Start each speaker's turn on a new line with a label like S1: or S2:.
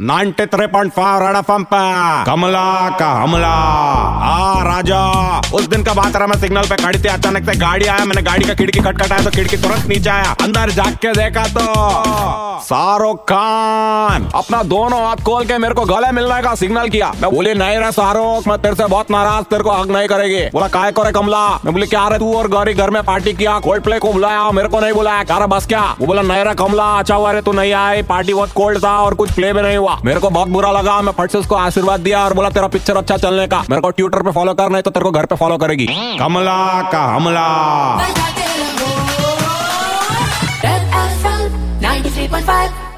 S1: 93.5 red FM पे। कमला का हमला। आ राजा। उस दिन का बात रहा, मैं सिग्नल पे खड़ी थी, अचानक से गाड़ी आया, मैंने गाड़ी का खिड़की खटखटाया तो खिड़की तुरंत नीचे आया। अंदर जाग के देखा तो शाहरुख खान अपना दोनों हाथ खोल के मेरे को गले मिलने का सिग्नल किया। मैं बोली, नहीं रहा शाहरुख, मैं तेरे से बहुत नाराज़, तेरे को हक नहीं करेगी। बोला, काय करे कमला? मैं बोली, क्या रे, तू और गौरी घर में पार्टी किया कोल्ड प्ले को बुलाया, मेरे को नहीं बुलाया, क्या बस क्या? वो बोला, नहीं रहा कमला अच्छा हुआ रे, तू नहीं आई, पार्टी बहुत कोल्ड था और कुछ प्ले में नहीं हुआ। मेरे को बहुत बुरा लगा, मैं फट से उसको आशीर्वाद दिया और बोला, तेरा पिक्चर अच्छा चलने का। मेरे को ट्विटर पे फॉलो करना है तो तेरे को घर पे फॉलो करेगी। कमला का हमला।
S2: Red FM 93.5